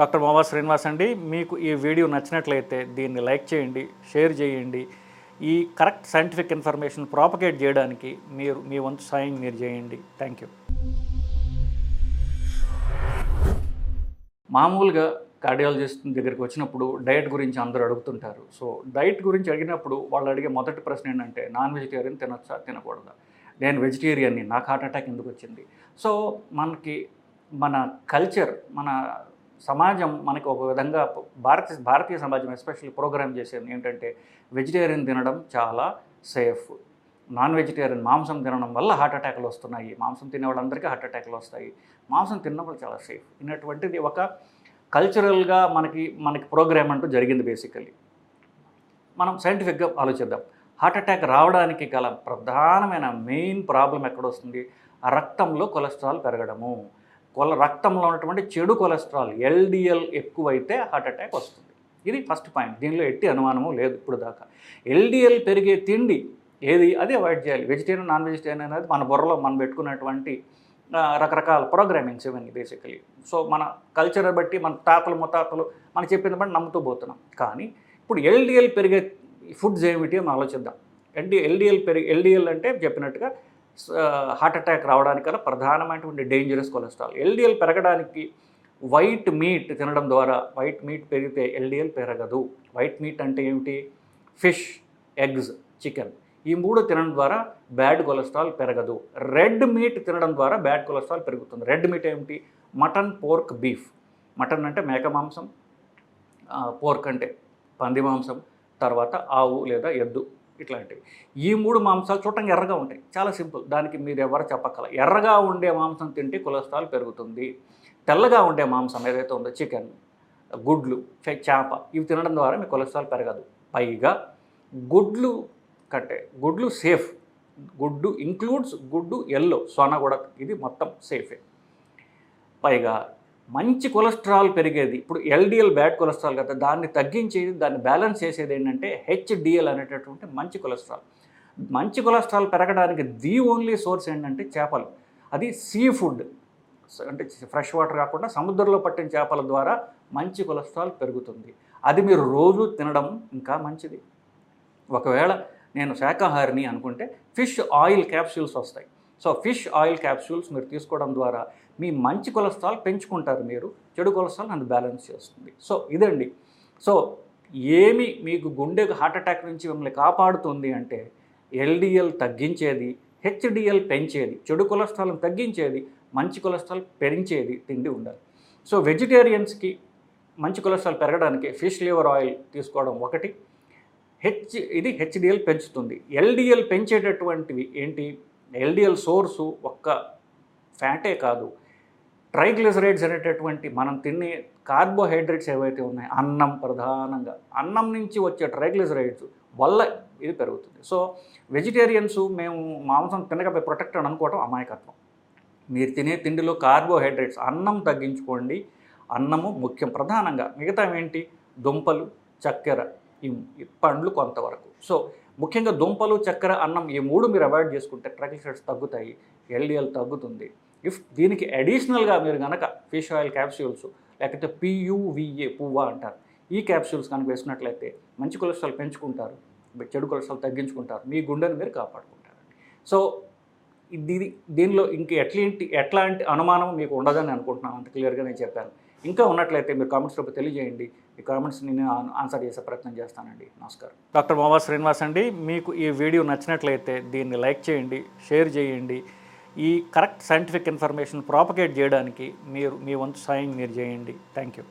Doctor మోవా Srinivas అండి. మీకు ఈ వీడియో నచ్చినట్లయితే దీన్ని లైక్ చేయండి షేర్ చేయండి. ఈ కరెక్ట్ సైంటిఫిక్ ఇన్ఫర్మేషన్ ప్రాపగేట్ చేయడానికి మీరు మీ వంతు సాయం మీరు చేయండి. Thank you. మామూలుగా కార్డియాలజిస్ట్ దగ్గరికి వచ్చినప్పుడు డైట్ గురించి అందరూ అడుగుతుంటారు. సో డైట్ గురించి అడిగినప్పుడు వాళ్ళు అడిగే మొదటి ప్రశ్న ఏంటంటే నాన్ వెజిటేరియన్ తినొచ్చా తినకూడదా? నేను వెజిటేరియన్ని నాకు హార్ట్ అటాక్ ఎందుకు వచ్చింది? సో మనకి మన కల్చర్ మన సమాజం మనకి ఒక విధంగా భారతీయ భారతీయ సమాజం ఎస్పెషల్లీ ప్రోగ్రామ్ చేసేది ఏంటంటే వెజిటేరియన్ తినడం చాలా సేఫ్. నాన్ వెజిటేరియన్ మాంసం తినడం వల్ల హార్ట్ అటాక్లు వస్తున్నాయి. మాంసం తినే వాళ్ళందరికీ హార్ట్ అటాక్లు వస్తాయి. మాంసం తిన్నప్పుడు చాలా సేఫ్. ఇన్నటువంటిది ఒక కల్చరల్గా మనకి మనకి ప్రోగ్రామ్ అంటూ జరిగింది బేసికలీ మనం సైంటిఫిక్గా ఆలోచిద్దాం. హార్ట్ అటాక్ రావడానికి గల ప్రధానమైన మెయిన్ ప్రాబ్లం ఎక్కడ వస్తుంది ఆ రక్తంలో కొలెస్ట్రాల్ పెరగడము. కొల రక్తంలో ఉన్నటువంటి చెడు కొలెస్ట్రాల్ ఎల్డిఎల్ ఎక్కువైతే హార్ట్ అటాక్ వస్తుంది. ఇది ఫస్ట్ పాయింట్. దీనిలో ఎట్టి అనుమానము లేదు ఇప్పుడు దాకా. ఎల్డిఎల్ పెరిగే తిండి ఏది? అది అవాయిడ్ చేయాలి. వెజిటేరియన్ నాన్ వెజిటేరియన్ అనేది మన బుర్రలో మనం పెట్టుకున్నటువంటి రకరకాల ప్రోగ్రామింగ్స్ ఇవన్నీ బేసికలీ. సో మన కల్చర్ బట్టి మన తాతలు ముతాతలు మనం చెప్పిన బట్టి నమ్ముతూ పోతున్నాం. కానీ ఇప్పుడు ఎల్డిఎల్ పెరిగే ఫుడ్స్ ఏమిటి అని ఆలోచిద్దాం. ఎల్డి ఎల్డిఎల్ పెరిగి ఎల్డిఎల్ అంటే చెప్పినట్టుగా హార్ట్ అటాక్ రావడానికి గల ప్రధానమైనటువంటి డేంజరస్ కొలెస్ట్రాల్ ఎల్డిఎల్ పెరగడానికి వైట్ మీట్ తినడం ద్వారా వైట్ మీట్ పెరిగితే ఎల్డిఎల్ పెరగదు. వైట్ మీట్ అంటే ఏమిటి? Fish eggs chicken. ఈ మూడు తినడం ద్వారా బ్యాడ్ కొలెస్ట్రాల్ పెరగదు. రెడ్ మీట్ తినడం ద్వారా బ్యాడ్ కొలెస్ట్రాల్ పెరుగుతుంది. రెడ్ మీట్ ఏమిటి? Mutton pork beef. మటన్ అంటే మేక మాంసం పోర్క్ అంటే పంది మాంసం తర్వాత ఆవు లేదా ఎద్దు. ఇట్లాంటివి. ఈ మూడు మాంసాలు చూడటానికి ఎర్రగా ఉంటాయి. చాలా సింపుల్. దానికి మీరు ఎవరు చెప్పక్కల ఎర్రగా ఉండే మాంసం తింటే కొలెస్ట్రాల్ పెరుగుతుంది. తెల్లగా ఉండే మాంసం ఏదైతే ఉందో చికెన్ గుడ్లు చేప ఇవి తినడం ద్వారా మీ కొలెస్ట్రాల్ పెరగదు. పైగా గుడ్లు కంటే గుడ్లు సేఫ్. గుడ్డు ఇంక్లూడ్స్ గుడ్డు ఎల్లో. సొన కూడా ఇది మొత్తం సేఫే. పైగా మంచి కొలెస్ట్రాల్ పెరిగేది. ఇప్పుడు ఎల్డిఎల్ బ్యాడ్ కొలెస్ట్రాల్ కదా దాన్ని తగ్గించేది దాన్ని బ్యాలెన్స్ చేసేది ఏంటంటే హెచ్డిఎల్ అనేటటువంటి మంచి కొలెస్ట్రాల్. మంచి కొలెస్ట్రాల్ పెరగడానికి ది ఓన్లీ సోర్స్ ఏంటంటే చేపలు. అది సీ ఫుడ్. అంటే ఫ్రెష్ వాటర్ కాకుండా సముద్రంలో పట్టిన చేపల ద్వారా మంచి కొలెస్ట్రాల్ పెరుగుతుంది. అది మీరు రోజు తినడం ఇంకా మంచిది. ఒకవేళ నేను శాకాహారిని అనుకుంటే ఫిష్ ఆయిల్ క్యాప్సూల్స్ వస్తాయి. సో ఫిష్ ఆయిల్ క్యాప్సూల్స్ మీరు తీసుకోవడం ద్వారా మీ మంచి కొలెస్ట్రాల్ పెంచుకుంటారు మీరు చెడు కొలెస్ట్రాల్ నన్ను బ్యాలెన్స్ చేస్తుంది. సో ఇదండి. సో ఏమి మీకు గుండెకు హార్ట్ అటాక్ నుంచి మిమ్మల్ని కాపాడుతుంది అంటే ఎల్డిఎల్ తగ్గించేది హెచ్డిఎల్ పెంచేది చెడు కొలెస్ట్రాల్ని తగ్గించేది మంచి కొలెస్ట్రాల్ పెంచేది తిండి ఉండాలి. సో వెజిటేరియన్స్కి మంచి కొలెస్ట్రాల్ పెరగడానికి ఫిష్ లివర్ ఆయిల్ తీసుకోవడం ఒకటి. హెచ్ ఇది హెచ్డిఎల్ పెంచుతుంది. ఎల్డిఎల్ పెంచేటటువంటివి ఏంటి? ఎల్డిఎల్ సోర్సు ఒక్క ఫ్యాటే కాదు. ట్రైగ్లిసరైడ్స్ అనేటటువంటి మనం తినే కార్బోహైడ్రేట్స్ ఏవైతే ఉన్నాయో అన్నం ప్రధానంగా అన్నం నుంచి వచ్చే ట్రైగ్లిసరైడ్స్ వల్ల ఇది పెరుగుతుంది. సో వెజిటేరియన్స్ మేము మాంసం తినకపోయి ప్రొటెక్ట్ అని అనుకోవటం అమాయకత్వం. మీరు తినే తిండిలో కార్బోహైడ్రేట్స్ అన్నం తగ్గించుకోండి. అన్నము ముఖ్యం ప్రధానంగా. మిగతా ఏంటి దుంపలు చక్కెర ఈ పండ్లు కొంతవరకు. సో ముఖ్యంగా దుంపలు చక్కెర అన్నం ఈ మూడు మీరు అవాయిడ్ చేసుకుంటే ట్రైగ్లిసరైడ్స్ తగ్గుతాయి ఎల్డిఎల్ తగ్గుతుంది. ఇఫ్ దీనికి అడిషనల్గా మీరు కనుక ఫిష్ ఆయిల్ క్యాప్సూల్స్ లేకపోతే పియువిఏ పువ్వా అంటారు. ఈ క్యాప్సూల్స్ కనుక వేసుకున్నట్లయితే మంచి కొలెస్ట్రాల్ పెంచుకుంటారు చెడు కొలెస్ట్రాల్ తగ్గించుకుంటారు మీ గుండెను మీరు కాపాడుకుంటారు. సో ఇది దీనిలో ఇంక ఎట్లాంటి ఎట్లాంటి అనుమానం మీకు ఉండదని అనుకుంటున్నాను అంత క్లియర్గా నేను చెప్పాను. ఇంకా ఉన్నట్లయితే మీరు కామెంట్స్ రూపంలో తెలియజేయండి. ఈ కామెంట్స్ నేను ఆన్సర్ చేసే ప్రయత్నం చేస్తానండి. నమస్కారం. డాక్టర్ మోవా శ్రీనివాస్ అండి మీకు ఈ వీడియో నచ్చినట్లయితే దీన్ని లైక్ చేయండి షేర్ చేయండి. ఈ కరెక్ట్ సైంటిఫిక్ ఇన్ఫర్మేషన్ ప్రాపగేట్ చేయడానికి మీరు మీ వంతు సాయం మీరు చేయండి. Thank you